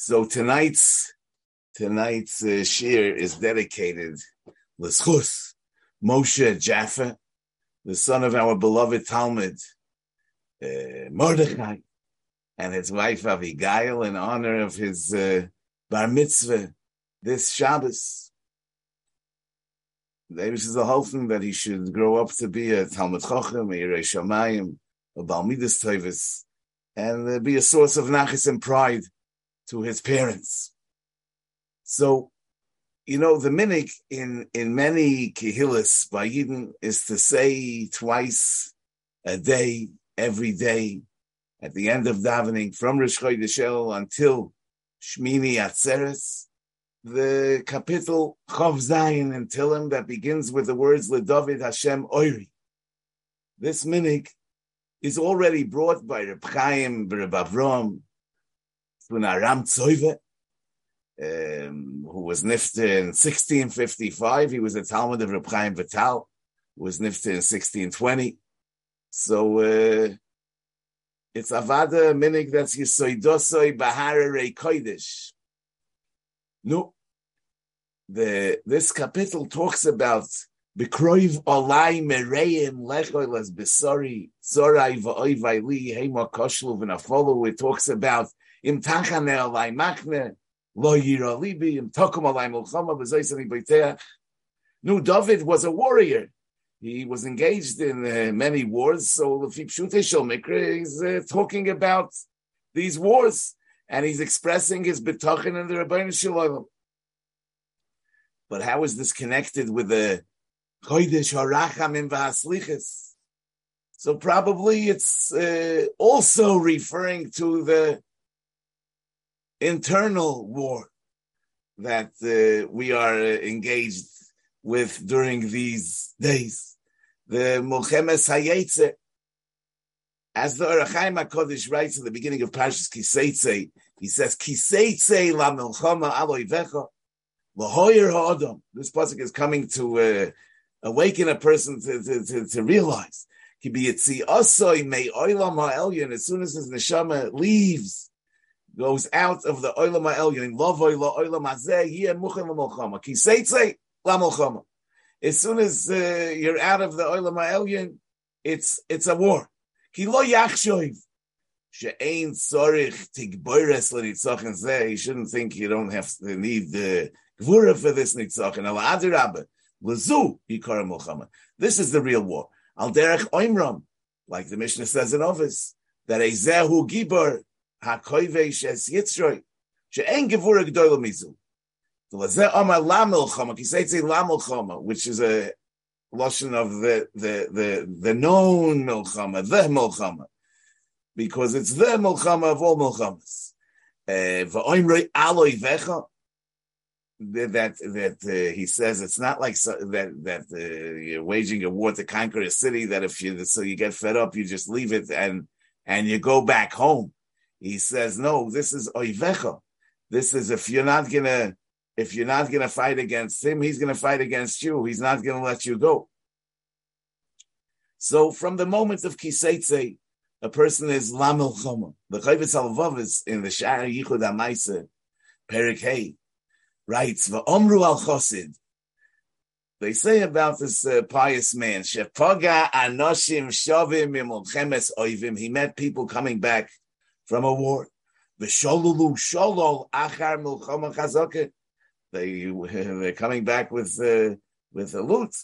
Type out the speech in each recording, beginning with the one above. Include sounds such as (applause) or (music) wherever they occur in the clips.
So tonight's tonight's uh, shir is dedicated l'schus Moshe Jaffa, the son of our beloved talmid uh, Mordechai, and his wife Avigail, in honor of his uh, bar mitzvah this Shabbos. The is whole thing that he should grow up to be a Talmid Chochem, a Yerei Shamayim, a Balmidas Tevis, and uh, be a source of nachis and pride to his parents. So, you know, the minik in, in many kehillas by Yidden is to say twice a day, every day, at the end of davening from Rosh Chodesh until Shmini Atzeres, the kapitel Chav Zayin in Tilim that begins with the words LeDavid Hashem Oiri. This minik is already brought by Reb Chaim, Reb Avram, um, who was nifter in 1655. He was a talmid of Reb Chaim Vital, who was nifter in 1620. So uh, it's Avada minik that's Yisoidosoi Bahara Kodesh. No, the this kapitel talks about Bekroiv olai mereim lechoilas besori zorai va'oi va'li hema koshlu v'nafolu. It talks about im tachane olai machne lo yira libi im tokum olai mulchama b'zoisani b'iteach. Nu, David was a warrior. He was engaged in uh, many wars. So the Fipshuteshel Mikra is uh, talking about these wars and he's expressing his betachin in the Ribono Shel Olam. But how is this connected with the Chodesh Harachamim V'Haslichas? So probably it's uh, also referring to the internal war that uh, we are engaged with during these days. The Mulchemes Hayetze, as the Ohr HaChaim HaKodesh writes at the beginning of Parshas Kiseitze, he says, Kiseitze la milchama aloy vecha, lahoyer ha'adam. This pasuk is coming to uh, awaken a person to, to, to, to realize. As soon as his neshama leaves, goes out of the oilam ha'elyon, lavoy la oilam hazeh, yeh muchen la Kiseitze la milchama. As soon as uh, you're out of the oilam ha'elyon, it's, it's a war. Ki lo yachshoiv. She'ein tzorich tigboires l'nitzochen zeh. You shouldn't think you don't have to need the gvura for this nitzochen. Al adirabah. L'zu yikar milchama. This is the real war. Al derech oimram. Like the Mishnah says in Ovis. That a zehu gibor hakoivesh es yitzroi. She'ein gevura g'doyle mizu. Which is a lotion of the the the the known milchama, the milchama, because it's the milchama of all milchamas. Va'oimrei aloi vecha. That that uh, he says it's not like so, that that uh, you're waging a war to conquer a city. That if you so you get fed up, you just leave it and and you go back home. He says no. This is oivecha. This is if you're not gonna if you're not to fight against him, he's to fight against you. He's not to let you go. So from the moment of Kiseitze, a person is Lamel Choma. The Chayvitz Alvav is in the Shara Yichud HaMaise, Perik Hey, writes, V'omru al Chosid. They say about this uh, pious man, Shepaga Anoshim Shavim Imolchemes Oivim. He met people coming back from a war. V'sholulu Sholol Achar Milchoma Chazokeh they (laughs) they're coming back with uh, with the loot.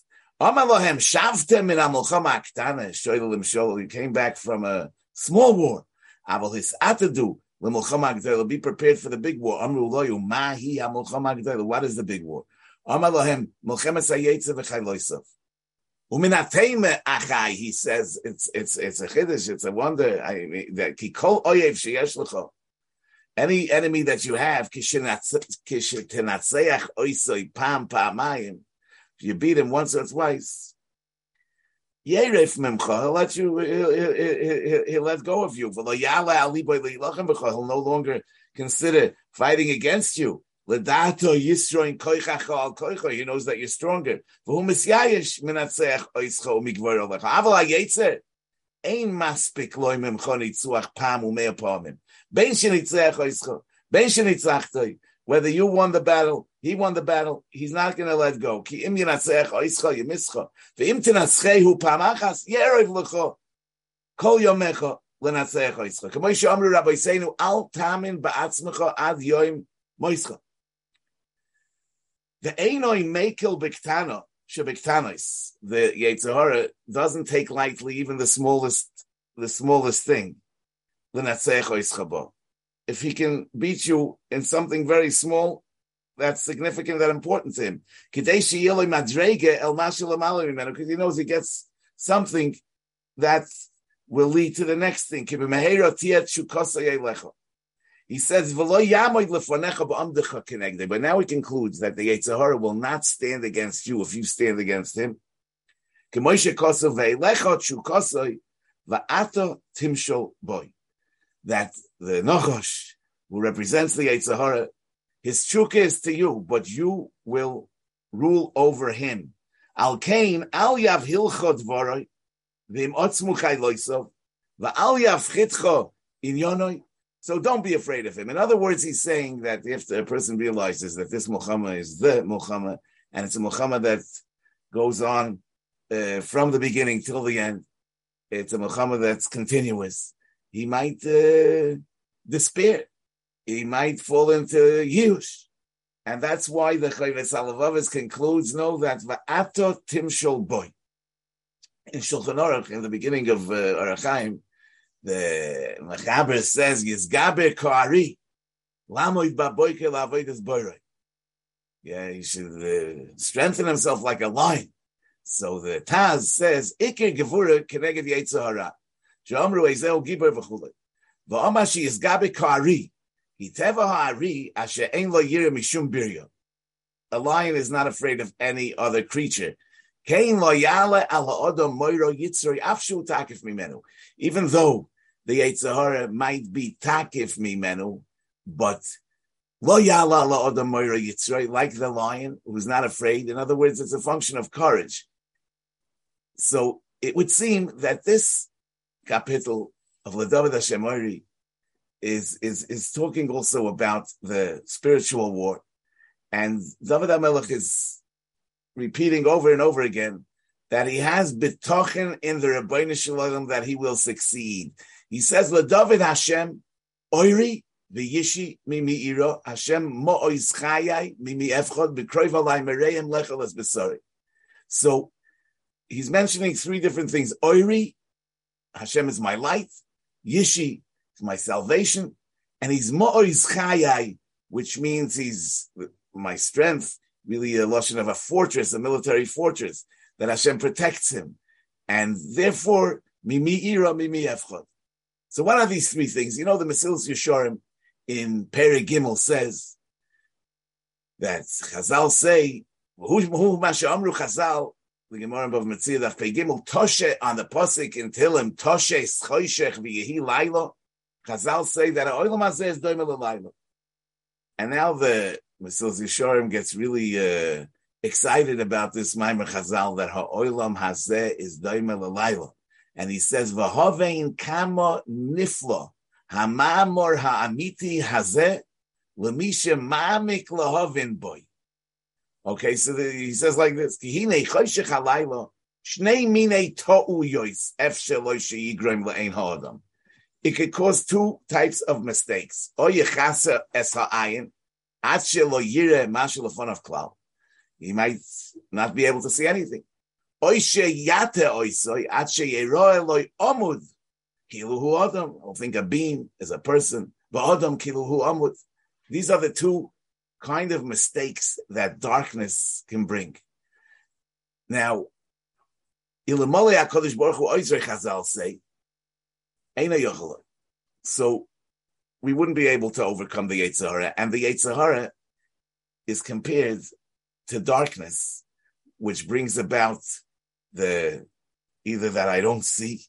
Amalohem shavtem in amulchama aktana shoylim shol. He came back from a small war. Aval his atadu lemulchama agdela. Be prepared for the big war. Amru loyu mahi amulchama agdela. What is the big war? Amalohem mulchemes hayetze v'chayloisav. Achai. He says it's it's it's a chiddush. It's a wonder. I mean that kol oyev sheyesh any enemy that you have, you beat him once or twice, he'll let you, he'll, he'll, he'll let go of you. He'll no longer consider fighting against you. He knows that you're stronger. Ein maspik loy memchon itzuach pam umei pamim. Ben shenitzech oischo. Whether you won the battle, he won the battle, he's not going to let go. Ki im yinatzech oischa yimischa. Ve'im tinatzchehu pamachas yerev lecho. Kol yomecha lenatzech oischa. Yisha amru rabbi seinu, al tamin ba'atzmecha ad yoim moischa. The einoi mekel biktano, shebiktanos. The Yetzer Hara doesn't take lightly even the smallest, the smallest thing. If he can beat you in something very small, that's significant, that important to him. Because he knows he gets something that will lead to the next thing. He says, but now he concludes that the Yetzer Hara will not stand against you if you stand against him. That the Nachash, who represents the Yetzer Hara, his truk is to you, but you will rule over him. Al Kain, al yav hilchot voroi, v'im otzmu chai loisov, v'al yav chitcho in yonoi. So don't be afraid of him. In other words, he's saying that if the person realizes that this milchama is the milchama, and it's a milchama that goes on uh, from the beginning till the end, it's a milchama that's continuous. He might uh, despair. He might fall into Yush. And that's why the Chayves Alavavis concludes, no, that Va'ato Timshol Boy. In Shulchan Aruch, in the beginning of uh, Orach Chaim, the Mechaber says, Yizgaber Ko'ari, Lamoid Baboike La'avoides Boiroi. Yeah, he should uh, strengthen himself like a lion. So the Taz says, Iker Gevura Keneged Yetzirah. Jamru Ezel Gibor V'chulei. V'amashi is gabe kari. Hiteva ha'ari asher ein lo yira mishum birya. A lion is not afraid of any other creature. Even though the Yetzer Hara might be takif mimenu, but lo yala ala odom moiro yitzroi, like the lion who's not afraid. In other words, it's a function of courage. So it would seem that this kapitel of Ladavid Hashemori is, is, is talking also about the spiritual war. And David HaMelech is repeating over and over again that he has betochen in the Ribono Shel Olam that he will succeed. He says, David Hashem, Oiri, v'yishi mimi iro, Hashem mo'oiz chayai, mimi efchod, b'kroiv alay mereim lechel es. So he's mentioning three different things. Oiri, Hashem is my light. Yishi is my salvation, and he's Mo'oiz Chayai, which means he's my strength, really a lotion of a fortress, a military fortress, that Hashem protects him. And therefore, Mimi Ira, Mimi Efchot. So what are these three things? You know, the Mesilas Yesharim in Peri Gimel says that Chazal say, who Masha Amru Chazal, the Gemara Bava Metzia Daf Gimel Toshe on the pasuk in Tilim Toshe Schoishech v'Yehi Laila. Chazal say that Oilam Hazeh is Doimel Laila. And now the Mesilas Yesharim gets really uh, excited about this Maimer Chazal that Ha'olam Hazeh is Doimel Laila. And he says, V'hovein kama niflo hamamor ha'amiti hazeh lemisha ma'amik lahovin boy. Okay, so the, he says like this: It could cause two types of mistakes. Or yechasa es ha'ayin, lo yire klal. He might not be able to see anything. I'll think a beam is a person. These are the two kind of mistakes that darkness can bring. Now. So, we wouldn't be able to overcome the Yetzer Hara, and the Yetzer Hara is compared to darkness, which brings about the either that I don't see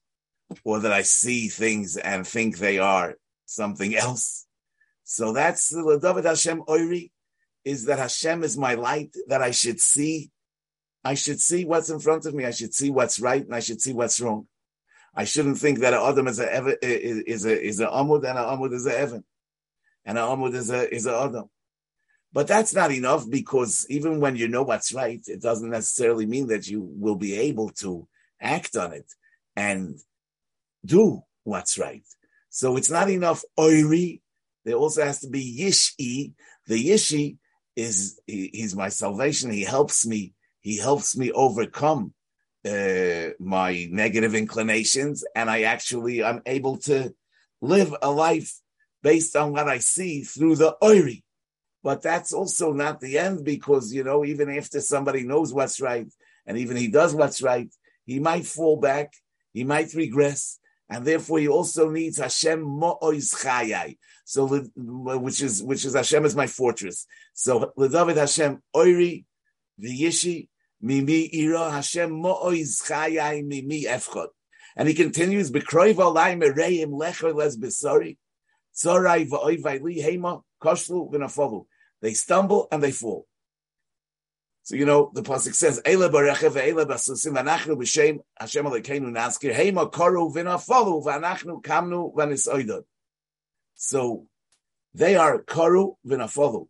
or that I see things and think they are something else. So that's the David Hashem Oiri is that Hashem is my light, that I should see. I should see what's in front of me. I should see what's right, and I should see what's wrong. I shouldn't think that an Adam is a is a is a amud and an amud is a Evan. and an Amud is a, is a Adam. But that's not enough because even when you know what's right, it doesn't necessarily mean that you will be able to act on it and do what's right. So it's not enough oiri. There also has to be yishi. The yishi is he, he's my salvation. He helps me. He helps me overcome uh, my negative inclinations, and I actually I'm able to live a life based on what I see through the oiri. But that's also not the end because you know even after somebody knows what's right and even he does what's right, he might fall back, he might regress, and therefore he also needs Hashem mo'oiz chayai. So, which is which is Hashem is my fortress. So, David Hashem oiri v'yishi mimi ira Hashem mo'oiz chayai mimi efchot. And he continues, Bekroiv olayim ereim lecher les besori, tzorai v'oivai li hema koshlu v'nafovu. They stumble and they fall. So you know the pasuk says, "Eila barecha ve'ela basusim v'anachnu b'shem Hashem Elokeinu naskir heima koru v'nafalu v'anachnu kamnu v'nisoidot." So they are koru v'nafalu,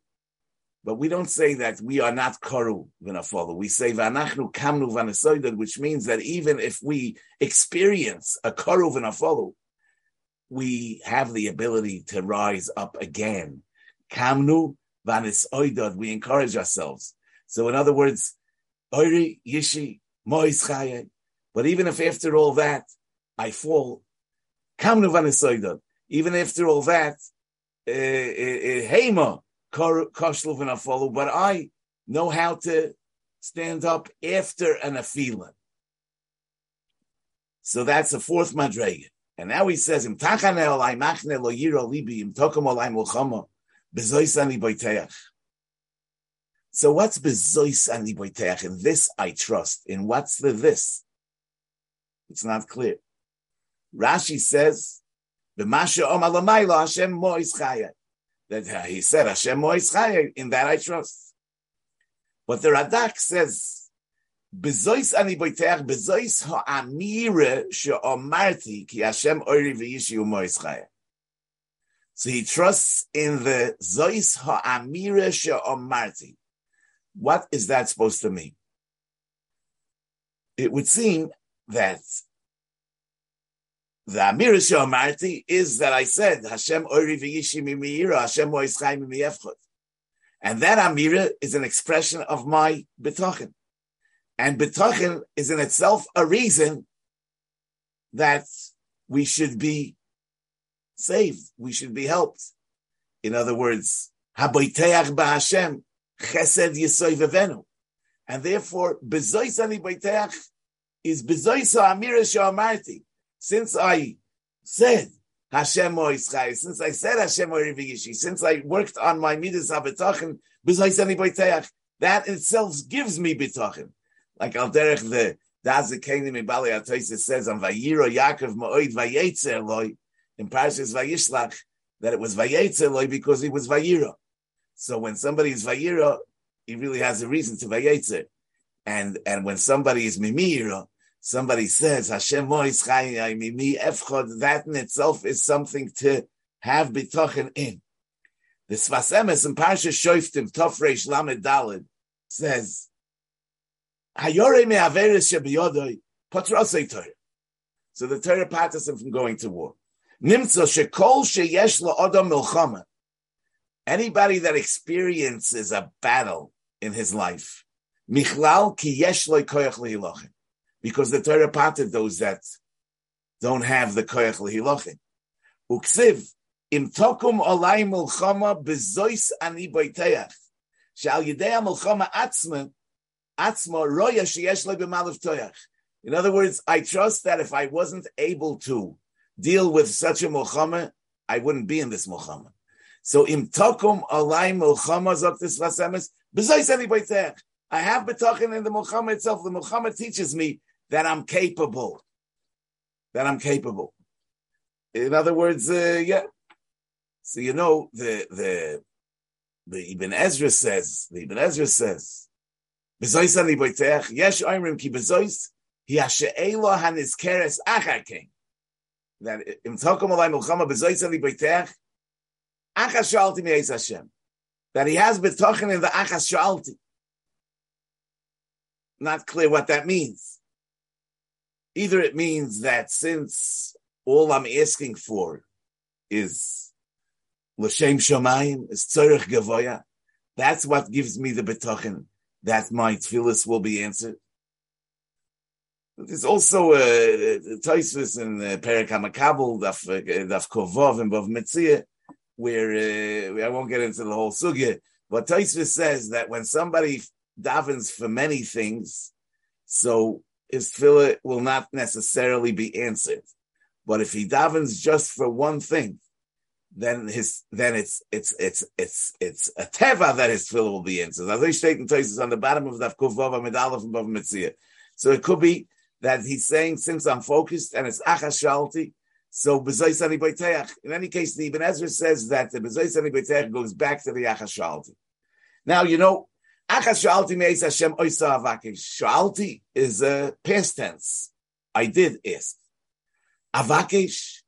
but we don't say that we are not koru v'nafalu. We say v'anachnu kamnu v'nisoidot, which means that even if we experience a koru v'nafalu, we have the ability to rise up again. Kamnu v'nisoidot. We encourage ourselves. So in other words, Oiri, Yishi, Mois Chaye. But even if after all that I fall, Kamnu Vanisoidot, even after all that, eh, eh, eh, Hema, Koshlu Vanafolu, but I know how to stand up after an afila. So that's the fourth madrega. And now he says, Im tachane olai machne lo yiro libi, im tokom olai mulchama, So what's bezois ani boiteach? In this I trust. In what's the this? It's not clear. Rashi says, "B'masha omalamayla Hashem mois chaya." That uh, he said Hashem mois chaya. In that I trust. But the Radak says, "Bezois ani boiteach bezois ha'amire she'omarti ki Hashem ori v'yishu mois chaya." So he trusts in the zois ha'amire she'omarti. What is that supposed to mean? It would seem that the Amir Marti is that I said Hashem Ori v'yishi mimiyira Hashem Oischai mimiyefchot, and that Amira is an expression of my betochen, and betochen is in itself a reason that we should be saved, we should be helped. In other words, Haboiteach ba'Hashem chesed yisoy vevenu. And therefore, bezois ani is bezois amira shamarti. Since I said Hashem Moischai, since I said Hashem Moirivigishi, since I worked on my midas habitachin, bezois ani that itself gives me bitachin. Like Al Derech the Dazekeni Mibali Atoisa says on Vayiro Yaakov Ma'oid Vayetzer Loi in Parshas Vayishlach that it was Vayetzer Loi because he was Vayiro. So when somebody is Vayira, he really has a reason to Vayetzer. And and when somebody is Mimira, somebody says, Hashem Mimi Efchod, that in itself is something to have bitochen in. The Sfas Emes in Parsha Shoiftim, Tofresh Lamed Dalid, says, Hayore me Averis Shebiyodoi, Patrosei Torah. So the Torah parts him from going to war. Nimtzo Shekol Sheyesh Lo Milchama, Anybody that experiences a battle in his life, Michlal ki yesh koyach because the Torah parted those that don't have the koyach lehilochin. Uksiv im tokum olay mulchama bezois ani boiteach shal yidei mulchama atzma atzma roya sheyesh b'malav toyach. In other words, I trust that if I wasn't able to deal with such a milchama, I wouldn't be in this milchama. So im tokum alay milchama zoktis vasemes b'zois any I have betachin in the milchama itself. The milchama teaches me that I'm capable. That I'm capable. In other words, uh, yeah. So you know the the the Ibn Ezra says the Ibn Ezra says ani boiteach yesh oimrim ki b'zois hi hashe'elo hanizkeres achar king. That Achas Shalti Hashem. That he has betochen in the Achas Shalti. Not clear what that means. Either it means that since all I'm asking for is L'Shem Shomayim, is Tzorech Gavoya, that's what gives me the betochen that my tefillis will be answered. There's also a uh, Tosfos in uh, Perik HaMakabel, Daf, uh, Daf Kovov and Bov Metzia, where uh, I won't get into the whole sugya, but Tosfos says that when somebody davens for many things, so his tefillah will not necessarily be answered. But if he davens just for one thing, then his then it's it's it's it's it's a teva that his tefillah will be answered. As I state in on the bottom of Daf Kuvav Amid from Bov Metzia. So it could be that he's saying since I'm focused and it's achas shalti, so In any case, the Ibn Ezra says that the b'zayis ani goes back to the achas shalti. Now you know achas shalti meis Hashem oisa avakish. Shalti is a past tense. I did ask. Avakish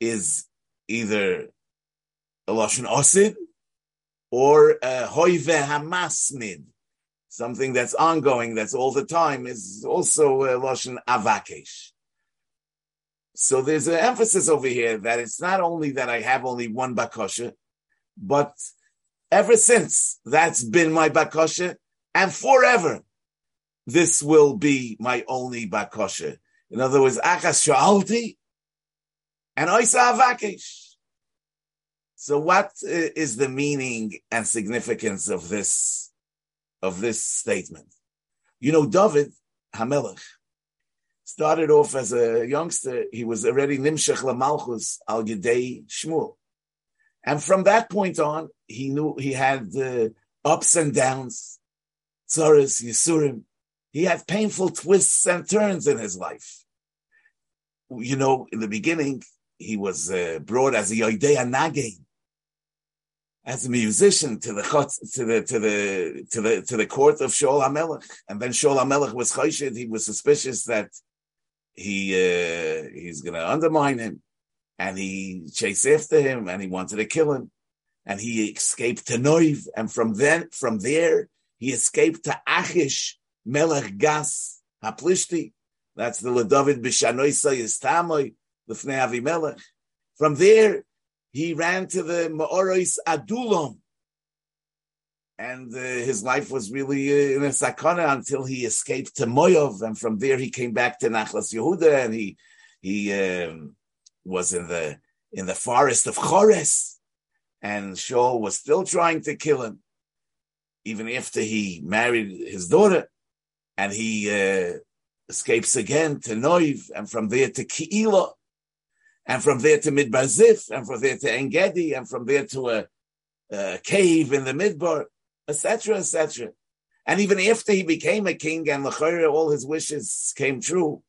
is either a lashon osid or hoive hamasmid something that's ongoing, that's all the time, is also uh, a Lashon Avakesh. So there's an emphasis over here that it's not only that I have only one Bakosha, but ever since that's been my Bakosha, and forever, this will be my only Bakosha. In other words, Akas Sha'alti and Oisa Avakesh. So what uh, is the meaning and significance of this of this statement. You know, David Hamelech started off as a youngster. He was already Nimshech Lamalchus al Yedei Shmuel. And from that point on, he knew he had the ups and downs, tzaras, yisurim. He had painful twists and turns in his life. You know, in the beginning, he was uh, brought as a Yodei Nagain as a musician to the to the to the to the to the court of Shaul Hamelech, and then Shaul Hamelech was chayshid. He was suspicious that he uh, he's going to undermine him, and he chased after him, and he wanted to kill him, and he escaped to Noiv, and from then from there he escaped to Achish Melech Gas Haplishti. That's the Ledavid B'Shanoisa Yistamoy L'fnei Avimelech. From there he ran to the Ma'oris Adulam. And uh, his life was really uh, in a sakana until he escaped to Moyov, and from there he came back to Nachlas Yehuda, and he he um, was in the in the forest of Chores, and Shaul was still trying to kill him, even after he married his daughter, and he uh, escapes again to Noiv, and from there to Keilah, and from there to Midbar Zif, and from there to Engedi, and from there to a, a cave in the Midbar, etc., etc. And even after he became a king and Lachira, all his wishes came true.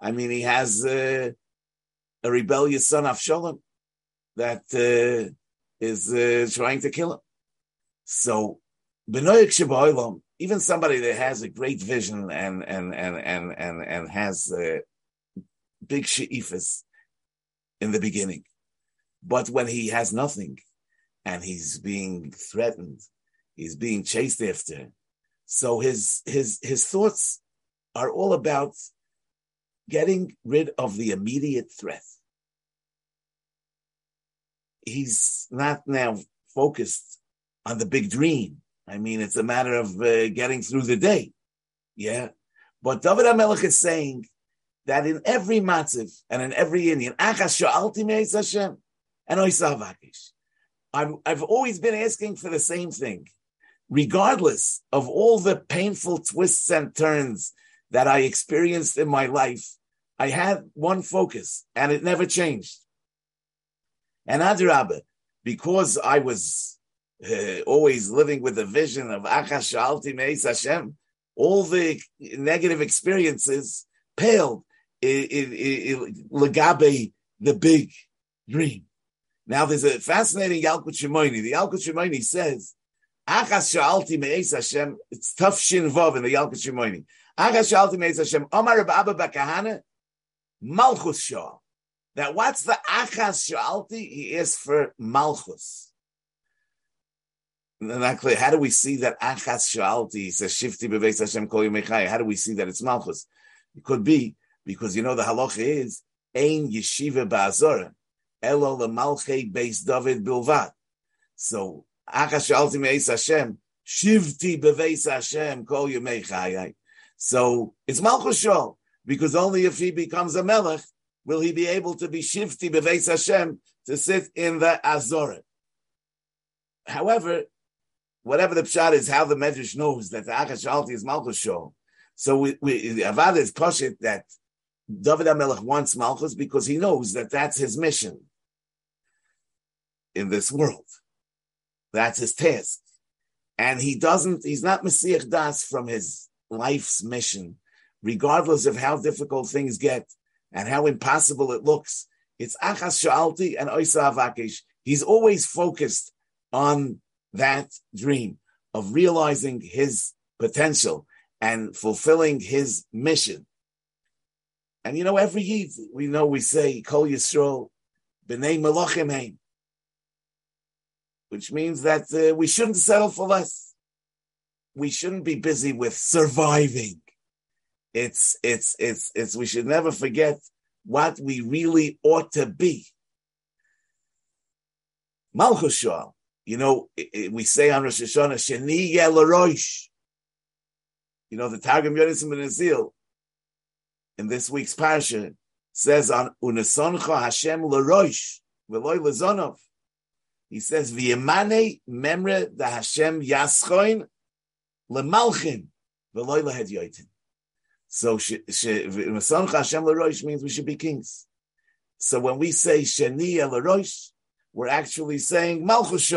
I mean, he has uh, a rebellious son, Avshalom, that uh, is uh, trying to kill him. So, even somebody that has a great vision and and and and and, and has uh, big she'ifas, in the beginning. But when he has nothing and he's being threatened, he's being chased after. So his his his thoughts are all about getting rid of the immediate threat. He's not now focused on the big dream. I mean, it's a matter of uh, getting through the day. Yeah. But David HaMelech is saying, that in every matziv and in every Indian, achas sha'alti Hashem, and oisavakish. I've, I've always been asking for the same thing. Regardless of all the painful twists and turns that I experienced in my life, I had one focus and it never changed. And Adirabba, because I was uh, always living with the vision of Achas Sha'alti Hashem, all the negative experiences paled legabe the big dream. Now there's a fascinating Yalkut Shimoni. The Yalkut Shimoni says, Achas sha'alti me'ez Hashem, it's tough shin vav in the Yalkut Shimoni. Achas sha'alti me'ez Hashem, Omar Abba bar Kahana, Malchus Sha'al. That what's the Achas sha'alti? He asked for Malchus. not clear. How do we see that achas shalti says shifti beveis Hashem kol yomechai? How do we see that it's malchus? It could be because you know the halacha is ein yeshiva ba'azora elo lemalchei beis David bilvat. So achas shalti meis Hashem shivti beveis Hashem kol yomechai. So it's malchus shol because only if he becomes a melech will he be able to be shifty beveis Hashem to sit in the azora. However, whatever the pshat is, how the medrash knows that the Achash Shalti is Malchus Shol. So we, we Avad is poshit that David HaMelech wants Malchus because he knows that that's his mission in this world. That's his task. And he doesn't, he's not masiach da'as from his life's mission, regardless of how difficult things get and how impossible it looks. It's Achas Shalti and Oisa Avakish. He's always focused on that dream of realizing his potential and fulfilling his mission. And you know, every year we know we say Kol Yisrael B'nei Malachim Hain, which means that uh, we shouldn't settle for less. We shouldn't be busy with surviving. It's it's it's it's. We should never forget what we really ought to be. Malchus you know, we say on Rosh Hashanah, Sheni Yelarosh. You know, the Targum Yonis Ben in this week's parsha says on Unasoncha Hashem Larosh, Veloy Lazonov. He says, V'yemane memre da Hashem yaschoin lemalchim, Veloy lahed. So, Unasoncha Hashem Larosh means we should be kings. So when we say Sheni Larosh, we're actually saying Malchus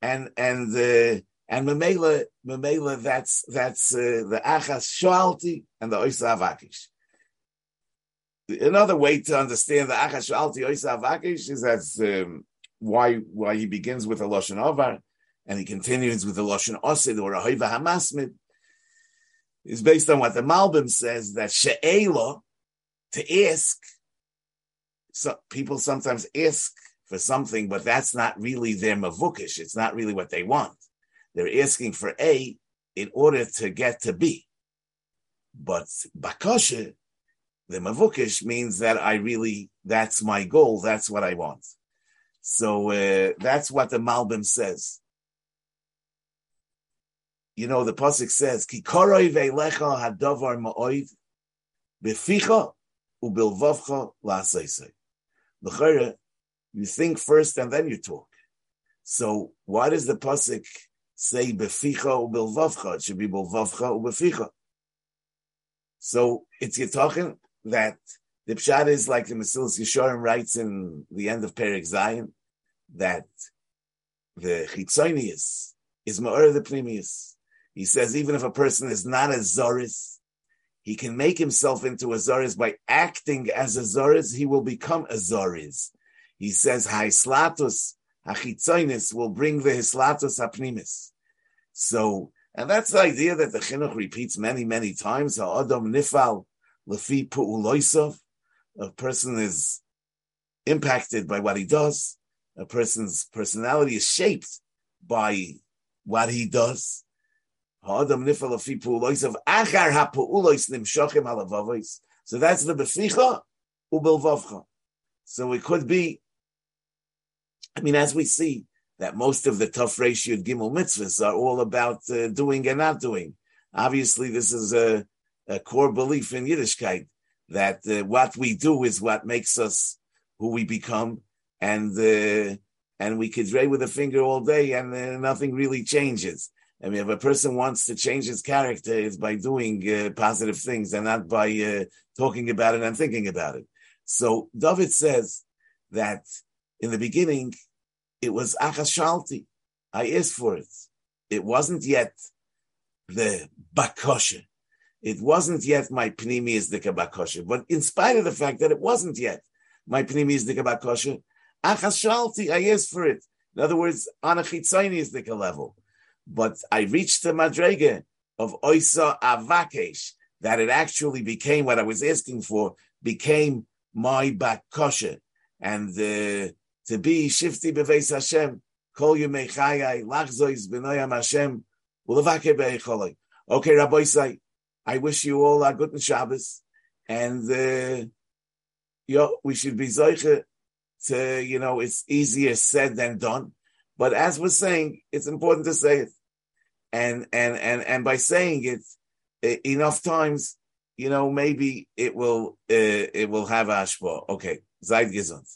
and and the and Memela Memela that's that's uh, the Achas Shalti and the Oisa Avakish. Another way to understand the Achas Shalti Oisa Avakish is that's um, why why he begins with a Lashon Avar and he continues with the Lashon Osid or a Hamasmid is based on what the Malbim says that She'ela to ask. So people sometimes ask for something, but that's not really their mavukish. It's not really what they want. They're asking for A in order to get to B. But bakosha, the mavukish means that I really, that's my goal. That's what I want. So uh, that's what the Malbim says. You know, the pasuk says, "Ki koroi ve'lecha hadavar ma'oid beficha ubilvavcha la'aseisei." The you think first and then you talk. So why does the pasuk say beficha ubilvavcha? It should be bilvavcha ubeficha. So it's you're talking that the pshat is like the Mesilas Yesharim writes in the end of Perik Zion that the chitzonius is ma'or the pnimius. He says even if a person is not a zoris, he can make himself into a zoris by acting as a zoris. He will become a zoris he says haislatus hachitzoinis will bring the hislatus apnimis. So, and that's the idea that the chinuch repeats many, many times. Ha'adam nifal lefi pu'uloisov. A person is impacted by what he does. A person's personality is shaped by what he does. Ha'adam nifal lefi pu'uloisov. Achar ha'pu'ulois nimshochem halavavois. So that's the beficha ubelvavcha. So it could be I mean, as we see that most of the tough ratio Gimel mitzvahs are all about uh, doing and not doing. Obviously, this is a, a core belief in Yiddishkeit that uh, what we do is what makes us who we become, and uh, and we could ray with a finger all day, and uh, nothing really changes. I mean, if a person wants to change his character, it's by doing uh, positive things and not by uh, talking about it and thinking about it. So David says that in the beginning, it was Achas Shalti. I asked for it. It wasn't yet the Bakosha. It wasn't yet my Pnimius Bakosha. But in spite of the fact that it wasn't yet my Pnimius Bakosha, Achas Shalti, I asked for it. In other words, on a Chitzonius level. But I reached the Madrege of Oisa Avakesh, that it actually became what I was asking for, became my Bakosha. And uh, to be shifty beveis Hashem Kol Yemei Chayai, Lachzois B'noyam Hashem, Ulavake Be'echoloi. Okay, Rabbi say, I wish you all a good Shabbos, and uh, yo, we should be zoiche to, you know, it's easier said than done. But as we're saying, it's important to say it. And, and, and, and by saying it enough times, you know, maybe it will, uh, it will have ashpa. Okay. Seid gesund.